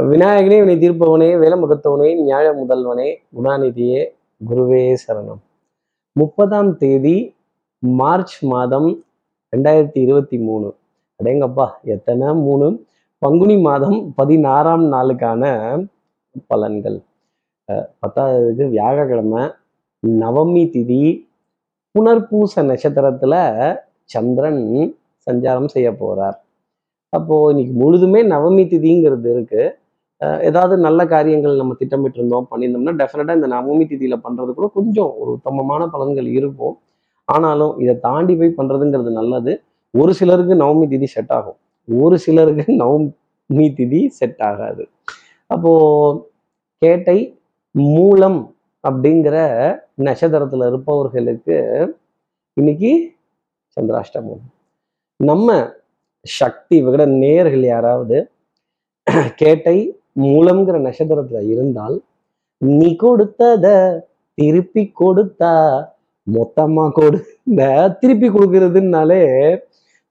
விநாயகனே வினை தீர்ப்பவனே வேலமுகத்தவனே ஞாழ முதல்வனே குணாநிதியே குருவே சரணம். முப்பதாம் தேதி மார்ச் மாதம் ரெண்டாயிரத்தி இருபத்தி மூணு. அடேங்கப்பா எத்தனை? மூணு. பங்குனி மாதம் பதினாறாம் நாளுக்கான பலன்கள். அஹ் பத்தாவதுக்கு வியாழக்கிழமை நவமி திதி புனர்பூச நட்சத்திரத்துல சந்திரன் சஞ்சாரம் செய்ய போறார். அப்போ இன்னைக்கு முழுதுமே நவமி திதிங்கிறது இருக்கு. ஏதாவது நல்ல காரியங்கள் நம்ம திட்டமிட்டு இருந்தோம் பண்ணியிருந்தோம்னா டெஃபினட்டாக இந்த நவமி திதியில் பண்ணுறது கூட கொஞ்சம் ஒரு உத்தமமான பலன்கள் இருக்கும். ஆனாலும் இதை தாண்டி போய் பண்ணுறதுங்கிறது நல்லது. ஒரு சிலருக்கு நவமி திதி செட் ஆகும். ஒரு சிலருக்கு நவமி திதி செட் ஆகாது. அப்போது கேட்டை மூலம் அப்படிங்கிற நட்சத்திரத்தில் இருப்பவர்களுக்கு இன்னைக்கு சந்திராஷ்டமம். நம்ம சக்தி விகட நேர்கள் யாராவது கேட்டை மூலம்ங்கிற நட்சத்திரத்துல இருந்தால் நீ கொடுத்தத திருப்பி கொடுத்தா மொத்தமா கொடு. இந்த திருப்பி கொடுக்கறதுனாலே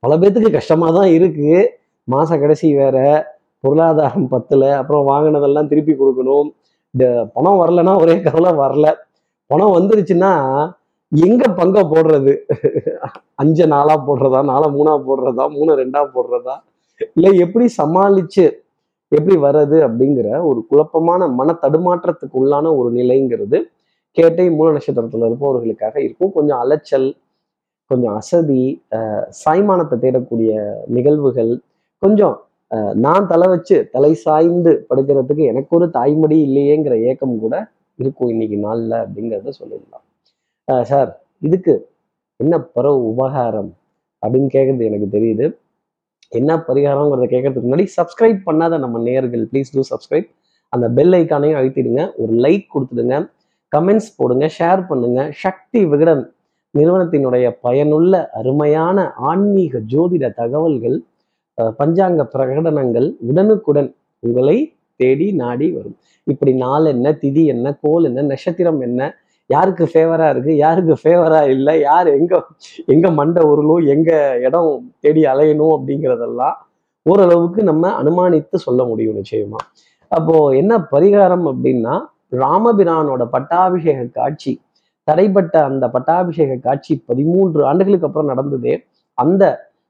பல பேர்த்துக்கு கஷ்டமா தான் இருக்கு. மாச கடைசி வேற பொருளாதாரம் பத்துல அப்புறம் வாங்கினதெல்லாம் திருப்பி கொடுக்கணும். இந்த பணம் வரலன்னா ஒரே கவலை வரல. பணம் வந்துருச்சுன்னா எங்க பங்க போடுறது? அஞ்சு நாளா போடுறதா? நாலா மூணா போடுறதா? மூணு ரெண்டா போடுறதா? இல்லை எப்படி சமாளிச்சு எப்படி வர்றது அப்படிங்கிற ஒரு குழப்பமான மன தடுமாற்றத்துக்கு உள்ளான ஒரு நிலைங்கிறது கேட்டை மூல நட்சத்திரத்தில் இருப்பவர்களுக்காக இருக்கும். கொஞ்சம் அலைச்சல் கொஞ்சம் அசதி சாய்மானத்தை தேடக்கூடிய நிகழ்வுகள் கொஞ்சம் நான் தலை வச்சு தலை சாய்ந்து படுக்கிறதுக்கு எனக்கு ஒரு தாய்மடி இல்லையேங்கிற ஏக்கம் கூட இருக்கும் இன்னைக்கு நாளில் அப்படிங்கிறத சொல்லிடலாம். சார் இதுக்கு என்ன பரவ உபகாரம் அப்படின்னு கேட்குறது எனக்கு தெரியுது. என்ன பரிகாரங்கிறத கேட்கறதுக்கு முன்னாடி சப்ஸ்கிரைப் பண்ணாத நம்ம நேர்கள் ப்ளீஸ் டூ சப்ஸ்கிரைப் அந்த பெல் ஐக்கானையும் அழுத்திடுங்க. ஒரு லைக் கொடுத்துடுங்க. கமெண்ட்ஸ் போடுங்க. ஷேர் பண்ணுங்க. சக்தி விகடன் நிறுவனத்தினுடைய பயனுள்ள அருமையான ஆன்மீக ஜோதிட தகவல்கள் பஞ்சாங்க பிரகடனங்கள் உடனுக்குடன் உங்களை தேடி நாடி வரும். இப்படி நாள் என்ன திதி என்ன கோல் என்ன நட்சத்திரம் என்ன யாருக்கு ஃபேவரா இருக்கு? யாருக்கு ஃபேவரா இல்லை? யார் எங்க எங்க மண்டை உருளும்? எங்க இடம் தேடி அலையணும்? அப்படிங்கிறதெல்லாம் ஓரளவுக்கு நம்ம அனுமானித்து சொல்ல முடியும் நிச்சயமா. அப்போ என்ன பரிகாரம் அப்படின்னா ராமபிரானோட பட்டாபிஷேக காட்சி தடைப்பட்ட அந்த பட்டாபிஷேக காட்சி பதிமூன்று ஆண்டுகளுக்கு அப்புறம் நடந்ததே. அந்த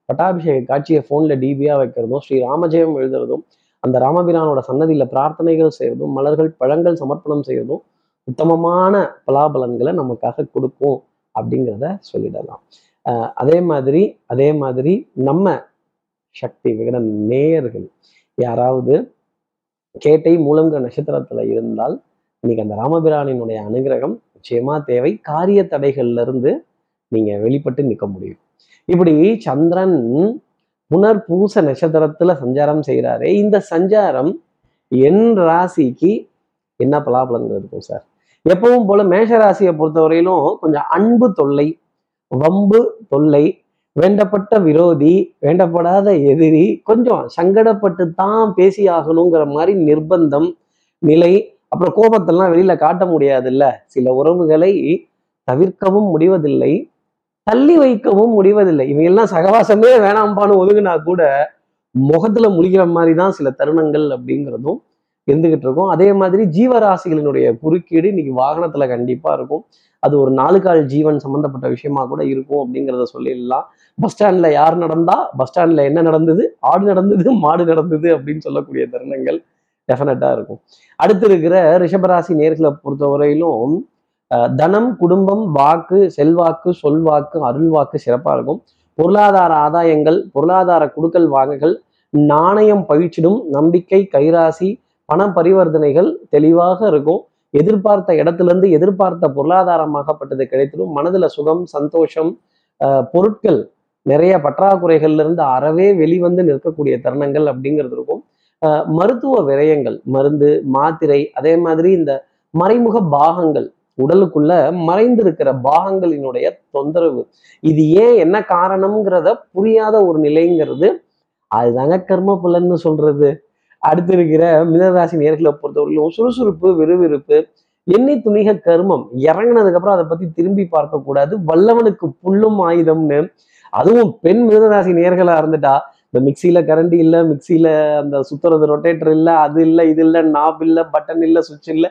பட்டாபிஷேக காட்சியை ஃபோனில் டிபியா வைக்கிறதும் ஸ்ரீ ராமஜெயம் எழுதுறதும் அந்த ராமபிரானோட சன்னதியில பிரார்த்தனைகள் செய்கிறதும் மலர்கள் பழங்கள் சமர்ப்பணம் செய்கிறதும் உத்தமமான பலாபலன்களை நமக்காக கொடுக்கும் அப்படிங்கிறத சொல்லிடலாம். அஹ் அதே மாதிரி அதே மாதிரி நம்ம சக்தி விகட நேயர்கள் யாராவது கேட்டை மூலங்கிற நட்சத்திரத்துல இருந்தால் இன்னைக்கு அந்த ராமபிரானினுடைய அனுகிரகம் நிச்சயமா தேவை. காரிய தடைகள்ல இருந்து நீங்க வெளிப்பட்டு நிற்க முடியும். இப்படி சந்திரன் புனர்பூச நட்சத்திரத்துல சஞ்சாரம் செய்கிறாரே இந்த சஞ்சாரம் என் ராசிக்கு என்ன பலாபலன்கள் இருக்கும் சார்? எப்பவும் போல மேஷ ராசியை பொறுத்தவரையிலும் கொஞ்சம் அன்பு தொல்லை வம்பு தொல்லை வேண்டப்பட்ட விரோதி வேண்டப்படாத எதிரி கொஞ்சம் சங்கடப்பட்டு தான் பேசி ஆகணுங்கிற மாதிரி நிர்பந்தம் நிலை அப்புறம் கோபத்தெல்லாம் வெளியில காட்ட முடியாதுல்ல. சில உறவுகளை தவிர்க்கவும் முடிவதில்லை தள்ளி வைக்கவும் முடிவதில்லை. இவையெல்லாம் சகவாசமே வேணாம்பான்னு ஒதுங்கினா கூட முகத்துல முழிக்கிற மாதிரி தான் சில தருணங்கள் அப்படிங்கிறதும் இருந்துகிட்டு இருக்கும் அதே மாதிரி ஜீவராசிகளினுடைய குறுக்கீடு இன்னைக்கு வாகனத்துல கண்டிப்பா இருக்கும். அது ஒரு நாலு கால் ஜீவன் சம்பந்தப்பட்ட விஷயமா கூட இருக்கும் அப்படிங்கிறத சொல்லிடலாம். பஸ் ஸ்டாண்ட்ல யார் நடந்தா பஸ் ஸ்டாண்ட்ல என்ன நடந்தது ஆடு நடந்தது மாடு நடந்தது அப்படின்னு சொல்லக்கூடிய தருணங்கள் டெஃபினட்டா இருக்கும். அடுத்து இருக்கிற ரிஷபராசி நேர்களை பொறுத்தவரையிலும் தனம் குடும்பம் வாக்கு செல்வாக்கு சொல்வாக்கு அருள்வாக்கு சிறப்பா இருக்கும். பொருளாதார ஆதாயங்கள் பொருளாதார குடுக்கல் வாங்குகள் நாணயம் பயிற்சிடும் நம்பிக்கை கைராசி பண பரிவர்த்தனைகள் தெளிவாக இருக்கும். எதிர்பார்த்த இடத்துலேருந்து எதிர்பார்த்த பொருளாதாரமாகப்பட்டது கிடைத்திடும் மனதுல சுகம் சந்தோஷம் பொருட்கள் நிறைய பற்றாக்குறைகள்ல இருந்து அறவே வெளிவந்து நிற்கக்கூடிய தருணங்கள் அப்படிங்கிறது இருக்கும். அஹ், மருத்துவ விரயங்கள் மருந்து மாத்திரை அதே மாதிரி இந்த மறைமுக பாகங்கள் உடலுக்குள்ள மறைந்திருக்கிற பாகங்களினுடைய தொந்தரவு. இது ஏன் என்ன காரணம்ங்கிறத புரியாத ஒரு நிலைங்கிறது அதுதாங்க கர்ம பலன்னு சொல்றது. அடுத்து இருக்கிற மிதராசி நேர்களை பொறுத்தவரையிலும் சுறுசுறுப்பு விறுவிறுப்பு எண்ணெய் துணிக கர்மம் இறங்கினதுக்கு அப்புறம் அதை பத்தி திரும்பி பார்க்க கூடாது. வல்லவனுக்கு புல்லும் ஆயுதம்னு. அதுவும் பெண் மிதராசி நேர்களா இருந்துட்டா இந்த மிக்சியில கரண்டி இல்லை மிக்சியில அந்த சுத்துறது ரொட்டேட்டர் இல்லை அது இல்லை இது இல்லை நாப் இல்லை பட்டன் இல்லை சுவிட்ச் இல்லை.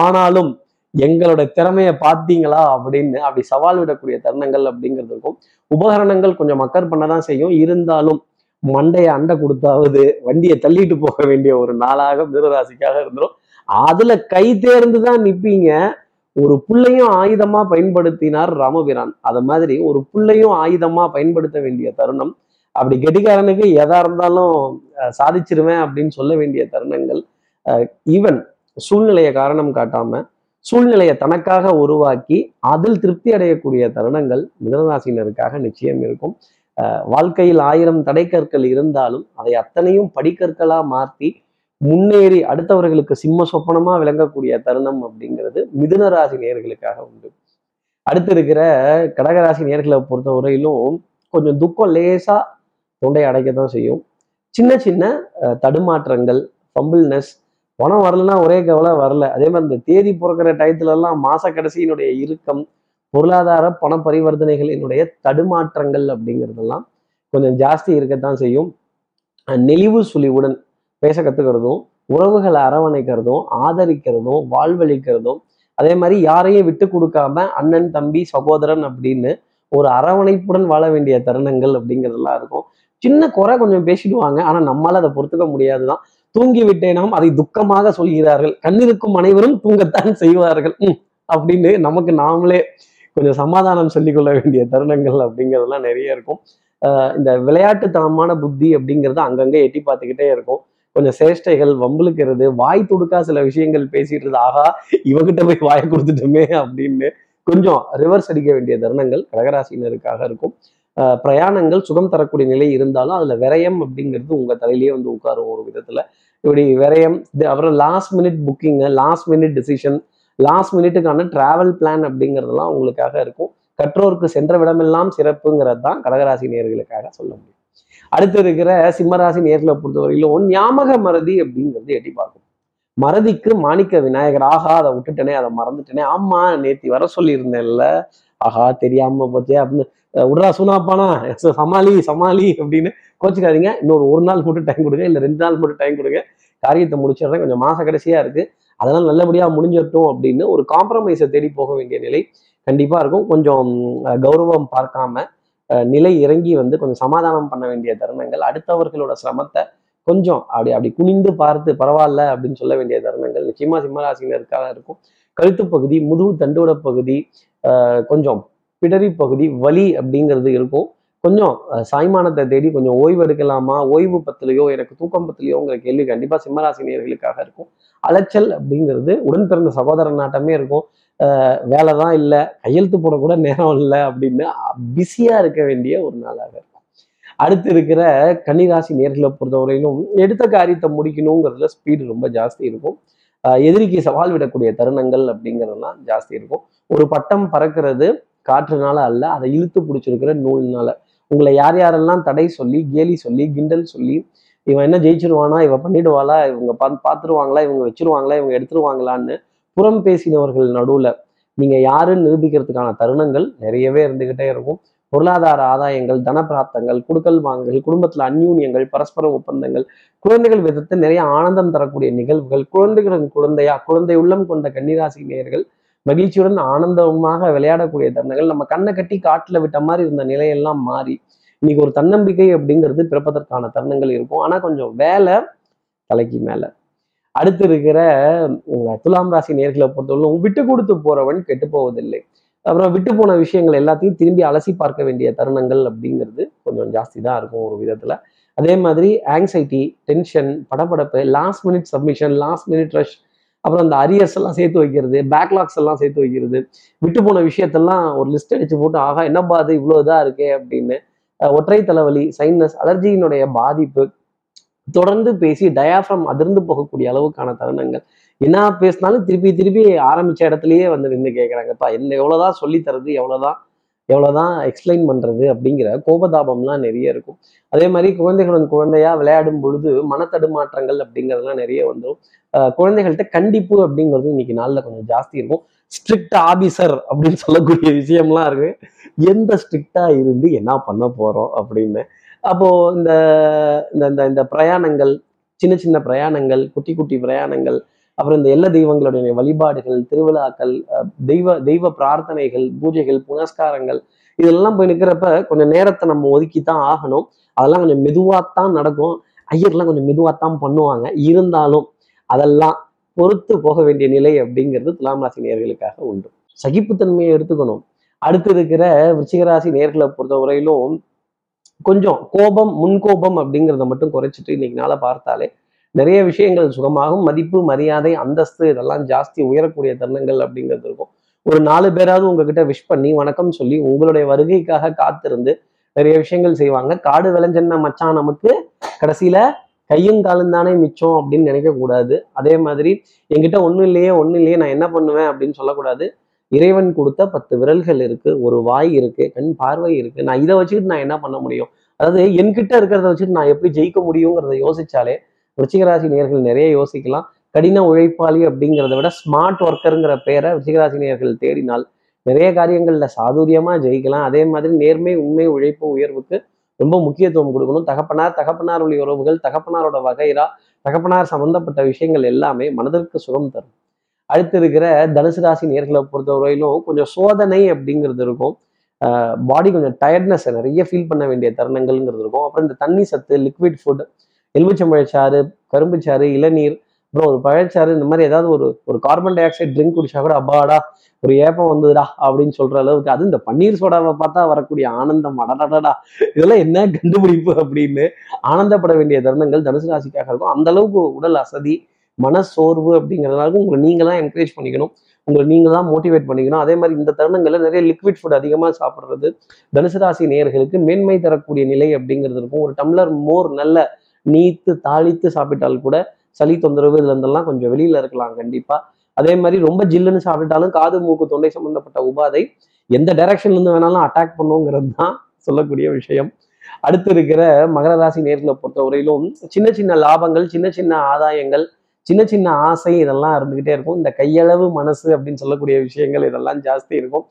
ஆனாலும் எங்களோட திறமையை பார்த்தீங்களா அப்படின்னு அப்படி சவால் விடக்கூடிய தருணங்கள் அப்படிங்கிறது இருக்கும். உபகரணங்கள் கொஞ்சம் மக்கர் பண்ணதான் செய்யும். இருந்தாலும் மண்டையை அண்டை கொடுத்தாவது வண்டியை தள்ளிட்டு போக வேண்டிய ஒரு நாளாக மிருகராசிக்காக இருந்துடும் அதுல கை தேர்ந்து தான் நிற்பீங்க ஒரு புள்ளையும் ஆயுதமா பயன்படுத்தினார் ராமபிரான். அது மாதிரி ஒரு புள்ளையும் ஆயுதமா பயன்படுத்த வேண்டிய தருணம். அப்படி கெட்டிக்காரனுக்கு எதா இருந்தாலும் சாதிச்சிருவேன் அப்படின்னு சொல்ல வேண்டிய தருணங்கள். ஈவன் சூழ்நிலையை காரணம் காட்டாம சூழ்நிலையை தனக்காக உருவாக்கி அதில் திருப்தி அடையக்கூடிய தருணங்கள் மிதனராசினருக்காக நிச்சயம் இருக்கும். வாழ்க்கையில் ஆயிரம் தடைக்கற்கள் இருந்தாலும் அதை அத்தனையும் படிக்கற்களா மாற்றி முன்னேறி அடுத்தவர்களுக்கு சிம்ம சொப்பனமா விளங்கக்கூடிய தருணம் அப்படிங்கிறது மிதுன ராசி நேர்களுக்காக உண்டு. அடுத்து இருக்கிற கடகராசி நேர்களை பொறுத்தவரையிலும் கொஞ்சம் துக்கம் லேசா தொண்டை அடைக்க தான் செய்யும். சின்ன சின்ன தடுமாற்றங்கள் ஃபம்பிள்னஸ் பணம் வரலன்னா ஒரே கவலை வரல. அதே மாதிரி இந்த தேதி பிறக்கிற டயத்துல எல்லாம் மாச கடைசியினுடைய இறுக்கம் பொருளாதார பண பரிவர்த்தனைகளினுடைய தடுமாற்றங்கள் அப்படிங்கிறதெல்லாம் கொஞ்சம் ஜாஸ்தி இருக்கத்தான் செய்யும். நெளிவு சுழிவுடன் பேச கத்துக்கிறதும் உறவுகளை அரவணைக்கிறதும் ஆதரிக்கிறதும் வாழ்வழிக்கிறதும் அதே மாதிரி யாரையும் விட்டு கொடுக்காம அண்ணன் தம்பி சகோதரன் அப்படின்னு ஒரு அரவணைப்புடன் வாழ வேண்டிய தருணங்கள் அப்படிங்கிறதெல்லாம் இருக்கும். சின்ன குறை கொஞ்சம் பேசிடுவாங்க. ஆனா நம்மளால் அதை பொறுத்துக்க முடியாதுதான். தூங்கி விட்டேனாம் அதை துக்கமாக சொல்கிறார்கள். கண்ணிருக்கும் அனைவரும் தூங்கத்தான் செய்வார்கள். அப்படின்னு நமக்கு நாமளே கொஞ்சம் சமாதானம் சொல்லிக்கொள்ள வேண்டிய தருணங்கள் அப்படிங்கிறதுலாம் நிறைய இருக்கும். இந்த விளையாட்டுத்தனமான புத்தி அப்படிங்கிறது அங்கங்கே எட்டி பார்த்துக்கிட்டே இருக்கும். கொஞ்சம் சேஷ்டைகள் வம்புழுக்கிறது வாய் துடுக்கா சில விஷயங்கள் பேசிட்டு இருந்து ஆகா இவகிட்ட போய் வாயை கொடுத்துட்டோமே அப்படின்னு கொஞ்சம் ரிவர்ஸ் அடிக்க வேண்டிய தருணங்கள் கடகராசினருக்காக இருக்கும். பிரயாணங்கள் சுகம் தரக்கூடிய நிலை இருந்தாலும் அதில் விரயம் அப்படிங்கிறது உங்கள் தலையிலேயே வந்து உட்காரும் ஒரு விதத்தில். இப்படி விரயம் அப்புறம் last minute booking last minute decision last மினிட்டுக்கான travel plan அப்படிங்கிறதெல்லாம் உங்களுக்காக இருக்கும். கற்றோருக்கு சென்ற விடமெல்லாம் சிறப்புங்கிறது தான் கடகராசி நேர்களுக்காக சொல்ல முடியும். அடுத்து இருக்கிற சிம்மராசி நேர்களை பொறுத்தவரையிலும் ஞாபக மறதி அப்படிங்கிறது எட்டி பார்க்கும். மறதிக்கு மாணிக்க விநாயகர் ஆஹா அதை விட்டுட்டேனே அதை மறந்துட்டேனே ஆமா நேத்தி வர சொல்லியிருந்தேன்ல. ஆஹா தெரியாம போச்சே அப்படின்னு அஹ் விட்றா சுனாப்பானா சமாளி சமாளி அப்படின்னு கோச்சிக்காதீங்க. இன்னொரு ஒரு நாள் மட்டும் டைம் கொடுங்க இல்லை ரெண்டு நாள் மட்டும் டைம் கொடுங்க. காரியத்தை முடிச்சிடுறேன். கொஞ்சம் மாச கடைசியா இருக்கு. அதெல்லாம் நல்லபடியா முடிஞ்சிடட்டும் அப்படின்னு ஒரு காம்ப்ரமைஸை தேடி போக வேண்டிய நிலை கண்டிப்பா இருக்கும். கொஞ்சம் கௌரவம் பார்க்காம நிலை இறங்கி வந்து கொஞ்சம் சமாதானம் பண்ண வேண்டிய தருணங்கள் அடுத்தவர்களோட சிரமத்தை கொஞ்சம் அப்படி அப்படி குனிந்து பார்த்து பரவாயில்ல அப்படின்னு சொல்ல வேண்டிய தருணங்கள் நிச்சயமா சிம்மராசினருக்காக இருக்கும். கழுத்து பகுதி முதுகு தண்டுவட பகுதி கொஞ்சம் பிடரி பகுதி வலி அப்படிங்கிறது இருக்கும். கொஞ்சம் சாய்மானத்தை தேடி கொஞ்சம் ஓய்வு எடுக்கலாமா? ஓய்வு பத்திலையோ எனக்கு தூக்கம் பத்திலையோங்கிற கேள்வி கண்டிப்பா சிம்மராசினியர்களுக்காக இருக்கும். அலைச்சல் அப்படிங்கிறது உடன் பிறந்த சகோதர நாட்டமே இருக்கும். வேலை தான் இல்லை கையெழுத்து போடக்கூட நேரம் இல்லை அப்படின்னு பிஸியா இருக்க வேண்டிய ஒரு நாளாக இருக்கும். அடுத்து இருக்கிற கன்னிராசி நேர்களை பொறுத்தவரையிலும் எடுத்த காரியத்தை முடிக்கணுங்கிறதுல ஸ்பீடு ரொம்ப ஜாஸ்தி இருக்கும். எதிரிக்கு சவால் விடக்கூடிய தருணங்கள் அப்படிங்கிறதெல்லாம் ஜாஸ்தி இருக்கும். ஒரு பட்டம் பறக்கிறது காற்றுனால அல்ல அதை இழுத்து பிடிச்சிருக்கிற நூல்னால உங்களை யார் யாரெல்லாம் தடை சொல்லி கேலி சொல்லி கிண்டல் சொல்லி இவன் என்ன ஜெயிச்சிருவானா இவ பண்ணிடுவாளா இவங்க பா பார்த்துருவாங்களா இவங்க வச்சிருவாங்களா இவங்க எடுத்துருவாங்களான்னு புறம் பேசினவர்கள் நடுவில் நீங்க யாருன்னு நிரூபிக்கிறதுக்கான தருணங்கள் நிறையவே இருந்துகிட்டே இருக்கும். பொருளாதார ஆதாயங்கள் தனப்பிராப்தங்கள் குடுக்கல் வாங்கல் குடும்பத்தில் அந்யூன்யங்கள் பரஸ்பர ஒப்பந்தங்கள் குழந்தைகள் விதத்தை நிறைய ஆனந்தம் தரக்கூடிய நிகழ்வுகள் குழந்தைகளின் குழந்தையா குழந்தை உள்ளம் கொண்ட கன்னிராசி நேர்கள் மகிழ்ச்சியுடன் ஆனந்தமாக விளையாடக்கூடிய தருணங்கள் நம்ம கண்ணை கட்டி காட்டுல விட்ட மாதிரி இருந்த நிலையெல்லாம் மாறி இன்னைக்கு ஒரு தன்னம்பிக்கை அப்படிங்கிறது பிறப்பதற்கான தருணங்கள் இருக்கும். ஆனா கொஞ்சம் வேலை தலைக்கு மேல. அடுத்து இருக்கிற உங்க துலாம் ராசி நேர்களை பொறுத்தவரைக்கும் விட்டு கொடுத்து போறவன் கெட்டு போவதில்லை. அப்புறம் விட்டு போன விஷயங்கள் எல்லாத்தையும் திரும்பி அலசி பார்க்க வேண்டிய தருணங்கள் அப்படிங்கிறது கொஞ்சம் ஜாஸ்தி தான் இருக்கும் ஒரு விதத்துல. அதே மாதிரி anxiety tension படப்படப்பு last minute submission last minute rush அப்புறம் அந்த அரியர்ஸ் எல்லாம் சேர்த்து வைக்கிறது பேக்லாக்ஸ் எல்லாம் சேர்த்து வைக்கிறது விட்டு போன விஷயத்தெல்லாம் ஒரு லிஸ்ட் அடிச்சு போட்டு ஆகா என்னப்பா அது இவ்வளோ இதாக இருக்கே அப்படின்னு ஒற்றை தலைவலி சைனஸ் அலர்ஜியினுடைய பாதிப்பு தொடர்ந்து பேசி டயாஃப்ரம் அதிர்ந்து போகக்கூடிய அளவுக்கான தருணங்கள். என்ன பேசினாலும் திருப்பி திருப்பி ஆரம்பிச்ச இடத்துலயே வந்து நின்று கேட்குறாங்கப்பா என்ன எவ்வளோதான் சொல்லித்தரது எவ்வளோதான் எவ்வளோதான் எக்ஸ்பிளைன் பண்ணுறது அப்படிங்கிற கோபதாபம்லாம் நிறைய இருக்கும். அதே மாதிரி குழந்தைகளுடன் குழந்தையா விளையாடும் பொழுது மனத்தடுமாற்றங்கள் அப்படிங்கிறதுலாம் நிறைய வந்துடும் குழந்தைகள்கிட்ட கண்டிப்பு அப்படிங்கிறது இன்னைக்கு நாளில் கொஞ்சம் ஜாஸ்தி இருக்கும். ஸ்ட்ரிக்ட் ஆபீசர் அப்படின்னு சொல்லக்கூடிய விஷயம்லாம் இருக்கு. எந்த ஸ்ட்ரிக்டா இருந்து என்ன பண்ண போறோம் அப்படின்னு. அப்போ இந்த இந்த இந்த இந்த பிரயாணங்கள் சின்ன சின்ன பிரயாணங்கள் குட்டி குட்டி பிரயாணங்கள் அப்புறம் இந்த எல்லா தெய்வங்களுடைய வழிபாடுகள் திருவிழாக்கள் தெய்வ தெய்வ பிரார்த்தனைகள் பூஜைகள் புனஸ்காரங்கள் இதெல்லாம் போய் நிற்கிறப்ப கொஞ்சம் நேரத்தை நம்ம ஒதுக்கி தான் ஆகணும். அதெல்லாம் கொஞ்சம் மெதுவாகத்தான் நடக்கும். ஐயர்லாம் கொஞ்சம் மெதுவாகத்தான் பண்ணுவாங்க. இருந்தாலும் அதெல்லாம் பொறுத்து போக வேண்டிய நிலை அப்படிங்கிறது துலாம் ராசி நேர்களுக்காக உண்டு. சகிப்புத்தன்மையை எடுத்துக்கணும். அடுத்து இருக்கிற விருச்சிகராசி நேர்களை பொறுத்த வரையிலும் கொஞ்சம் கோபம் முன்கோபம் அப்படிங்கிறத மட்டும் குறைச்சிட்டு இன்னைக்கு நாளை பார்த்தாலே நிறைய விஷயங்கள் சுகமாகும் மதிப்பு மரியாதை அந்தஸ்து இதெல்லாம் ஜாஸ்தி உயரக்கூடிய தருணங்கள் அப்படிங்கிறது இருக்கும். ஒரு நாலு பேராவது உங்ககிட்ட விஷ் பண்ணி வணக்கம் சொல்லி உங்களுடைய வருகைக்காக காத்திருந்து நிறைய விஷயங்கள் செய்வாங்க. காடு விளைஞ்சென்ன மச்சான் நமக்கு கடைசியில கையும் காலும் தானே மிச்சம் அப்படின்னு நினைக்க கூடாது அதே மாதிரி என்கிட்ட ஒன்றும் இல்லையே ஒன்றும் இல்லையே நான் என்ன பண்ணுவேன் அப்படின்னு சொல்லக்கூடாது. இறைவன் கொடுத்த பத்து விரல்கள் இருக்கு ஒரு வாய் இருக்கு கண் பார்வை இருக்கு. நான் இதை வச்சுக்கிட்டு நான் என்ன பண்ண முடியும்? அதாவது என்கிட்ட இருக்கிறத வச்சுட்டு நான் எப்படி ஜெயிக்க முடியுங்கிறத யோசிச்சாலே ரிச்சிகராசி நேர்கள் நிறைய யோசிக்கலாம். கடின உழைப்பாளி அப்படிங்கிறத விட ஸ்மார்ட் ஒர்க்கருங்கிற பேரை ரிச்சிகராசி நேர்கள் தேடினால் நிறைய காரியங்கள்ல சாதுரியமா ஜெயிக்கலாம். அதே மாதிரி நேர்மை உண்மை உழைப்பு உயர்வுக்கு ரொம்ப முக்கியத்துவம் கொடுக்கணும். தகப்பனார் தகப்பனார் உள்ள உறவுகள் தகப்பனாரோட வகைரா தகப்பனார் சம்பந்தப்பட்ட விஷயங்கள் எல்லாமே மனதிற்கு சுகம் தரும். அடுத்து இருக்கிற தனுசு ராசி நேர்களை பொறுத்தவரையிலும் கொஞ்சம் சோதனை அப்படிங்கிறது இருக்கும். பாடி கொஞ்சம் டயர்ட்னஸ் நிறைய ஃபீல் பண்ண வேண்டிய தருணங்கள்ங்கிறது இருக்கும். அப்புறம் இந்த தண்ணி சத்து லிக்விட் ஃபுட் எலுமிச்சம்பழச்சாறு கரும்புச்சாறு இளநீர் அப்புறம் ஒரு பழச்சாறு இந்த மாதிரி ஏதாவது ஒரு ஒரு கார்பன் டை ஆக்சைடு ட்ரிங்க் குடிச்சா கூட அப்பாடா ஒரு ஏப்பம் வந்ததுடா அப்படின்னு சொல்ற அளவுக்கு அது இந்த பன்னீர் சோடாவை பார்த்தா வரக்கூடிய ஆனந்தம் அடடடா இதெல்லாம் என்ன கண்டுபிடிப்பு அப்படின்னு ஆனந்தப்பட வேண்டிய தருணங்கள் தனுசு ராசிக்காக இருக்கும். அந்த அளவுக்கு உடல் அசதி மன சோர்வு அப்படிங்கிறதுனால உங்களை நீங்க தான் என்கரேஜ் பண்ணிக்கணும். உங்களை நீங்க தான் மோட்டிவேட் பண்ணிக்கணும். அதே மாதிரி இந்த தருணங்களில் நிறைய லிக்விட் ஃபுட் அதிகமாக சாப்பிட்றது தனுசு ராசி நேயர்களுக்கு மேன்மை தரக்கூடிய நிலை அப்படிங்கிறது இருக்கும். ஒரு டம்ளர் மோர் நல்ல நீத்து தாளித்து சாப்பிட்டால் கூட சளி தொந்தரவு இதுல இருந்தெல்லாம் கொஞ்சம் வெளியில இருக்கலாம் கண்டிப்பா. அதே மாதிரி ரொம்ப ஜில்லுன்னு சாப்பிட்டாலும் காது மூக்கு தொண்டை சம்பந்தப்பட்ட உபாதை எந்த டைரக்ஷன்ல இருந்து வேணாலும் அட்டாக் பண்ணுங்கிறது தான் சொல்லக்கூடிய விஷயம். அடுத்து இருக்கிற மகர ராசி நேர்களை பொறுத்தவரையிலும் சின்ன சின்ன லாபங்கள் சின்ன சின்ன ஆதாயங்கள் சின்ன சின்ன ஆசை இதெல்லாம் இருந்துகிட்டே இருக்கும். இந்த கையளவு மனசு அப்படின்னு சொல்லக்கூடிய விஷயங்கள் இதெல்லாம் ஜாஸ்தி இருக்கும்.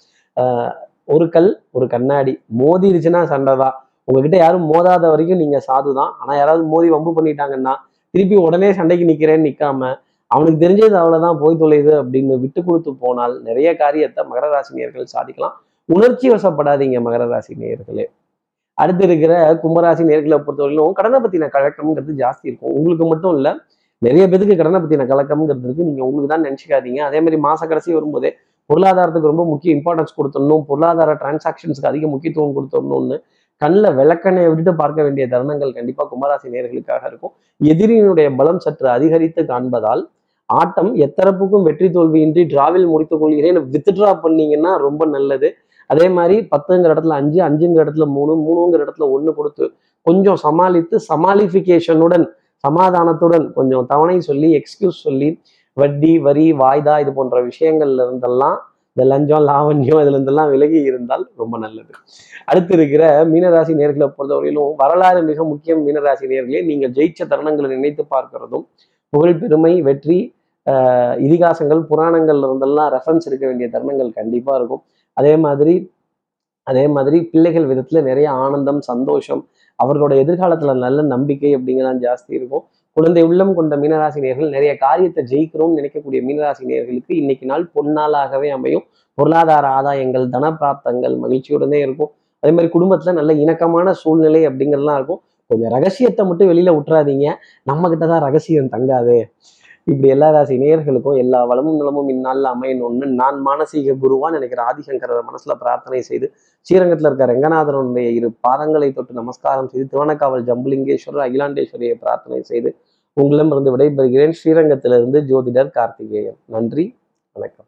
ஒரு கல் ஒரு கண்ணாடி மோதிருச்சுன்னா சண்டை தான். உங்ககிட்ட யாரும் மோதாத வரைக்கும் நீங்க சாது தான் ஆனா யாராவது மோதி வம்பு பண்ணிட்டாங்கன்னா திருப்பி உடனே சண்டைக்கு நிக்கிறேன்னு நிக்காம அவனுக்கு தெரிஞ்சது அவ்வளவுதான் போய் தொலைது அப்படின்னு விட்டு கொடுத்து போனால் நிறைய காரியத்தை மகர ராசி நேர்கள் சாதிக்கலாம். உணர்ச்சி வசப்படாதீங்க மகர ராசி நேர்களே அடுத்து இருக்கிற கும்பராசி நேர்களை பொறுத்தவரையிலும் கடனை பத்தின கழக்கம்ங்கிறது ஜாஸ்தி இருக்கும். உங்களுக்கு மட்டும் இல்ல நிறைய பேருக்கு கடனை பத்தின கலக்கம்ங்கிறது இருக்கு. நீங்க உங்களுக்கு தான் நினைச்சுக்காதீங்க. அதே மாதிரி மாச கடைசி வரும்போதே பொருளாதாரத்துக்கு ரொம்ப முக்கிய இம்பார்ட்டன்ஸ் கொடுத்துடணும். பொருளாதார டிரான்சாக்ஷன்ஸ்க்கு அதிக முக்கியத்துவம் கொடுத்துடணும்னு கண்ணில் விளக்கணையை விட்டுட்டு பார்க்க வேண்டிய தருணங்கள் கண்டிப்பாக கும்பராசி நேர்களுக்காக இருக்கும். எதிரியினுடைய பலம் சற்று அதிகரித்து காண்பதால் ஆட்டம் எத்தரப்புக்கும் வெற்றி தோல்வியின்றி டிராவில் முடித்துக் கொள்கிறேன். வித்ட்ரா பண்ணீங்கன்னா ரொம்ப நல்லது. அதே மாதிரி பத்துங்கிற இடத்துல அஞ்சு அஞ்சுங்கிற இடத்துல மூணு மூணுங்கிற இடத்துல ஒன்று கொடுத்து கொஞ்சம் சமாளித்து சமாளிஃபிகேஷனுடன் சமாதானத்துடன் கொஞ்சம் தவணை சொல்லி எக்ஸ்கியூஸ் சொல்லி வட்டி வரி வாய்தா இது போன்ற விஷயங்கள்ல இருந்தெல்லாம் இந்த லஞ்சம் லாவண்யம் இதுல இருந்தெல்லாம் விலகி இருந்தால் ரொம்ப நல்லது. அடுத்து இருக்கிற மீனராசி நேர்களை பொறுத்தவரையிலும் வரலாறு மிக முக்கியம் மீனராசி நேர்களே. நீங்கள் ஜெயிச்ச தருணங்களை நினைத்து பார்க்கிறதும் புகழ் பெருமை வெற்றி இதிகாசங்கள் புராணங்கள்ல இருந்தெல்லாம் ரெஃபரன்ஸ் எடுக்க வேண்டிய தருணங்கள் கண்டிப்பா இருக்கும். அதே மாதிரி அதே மாதிரி பிள்ளைகள் விதத்துல நிறைய ஆனந்தம் சந்தோஷம் அவர்களோட எதிர்காலத்துல நல்ல நம்பிக்கை அப்படிங்கலாம் ஜாஸ்தி இருக்கும். குழந்தை உள்ளம் கொண்ட மீனராசினியர்கள் நிறைய காரியத்தை ஜெயிக்கிறோம்னு நினைக்கக்கூடிய மீனராசினியர்களுக்கு இன்னைக்கு நாள் பொன்னாளாகவே அமையும். பொருளாதார ஆதாயங்கள் தன பிராப்தங்கள் மகிழ்ச்சியுடனே இருக்கும். அதே மாதிரி குடும்பத்துல நல்ல இணக்கமான சூழ்நிலை அப்படிங்கிறதுலாம் இருக்கும். கொஞ்சம் ரகசியத்தை மட்டும் வெளியில விட்டுறாதீங்க நம்ம கிட்டதான் ரகசியம் தங்காது. இப்படி எல்லா ராசி நேயர்களுக்கும் எல்லா வளமும் நலமும் இந்நாளில் அமையணும்னு நான் மானசீக குருவான் நினைக்கிற ஆதிசங்கர மனசுல பிரார்த்தனை செய்து ஸ்ரீரங்கத்தில் இருக்க ரங்கநாதனுடைய இரு பாதங்களை தொட்டு நமஸ்காரம் செய்து திருவண்ணக்காவல் ஜம்புலிங்கேஸ்வரர் அகிலாண்டேஸ்வரியை பிரார்த்தனை செய்து உங்களிடமிருந்து விடைபெறுகிறேன் ஸ்ரீரங்கத்திலிருந்து ஜோதிடர் கார்த்திகேயன். நன்றி வணக்கம்.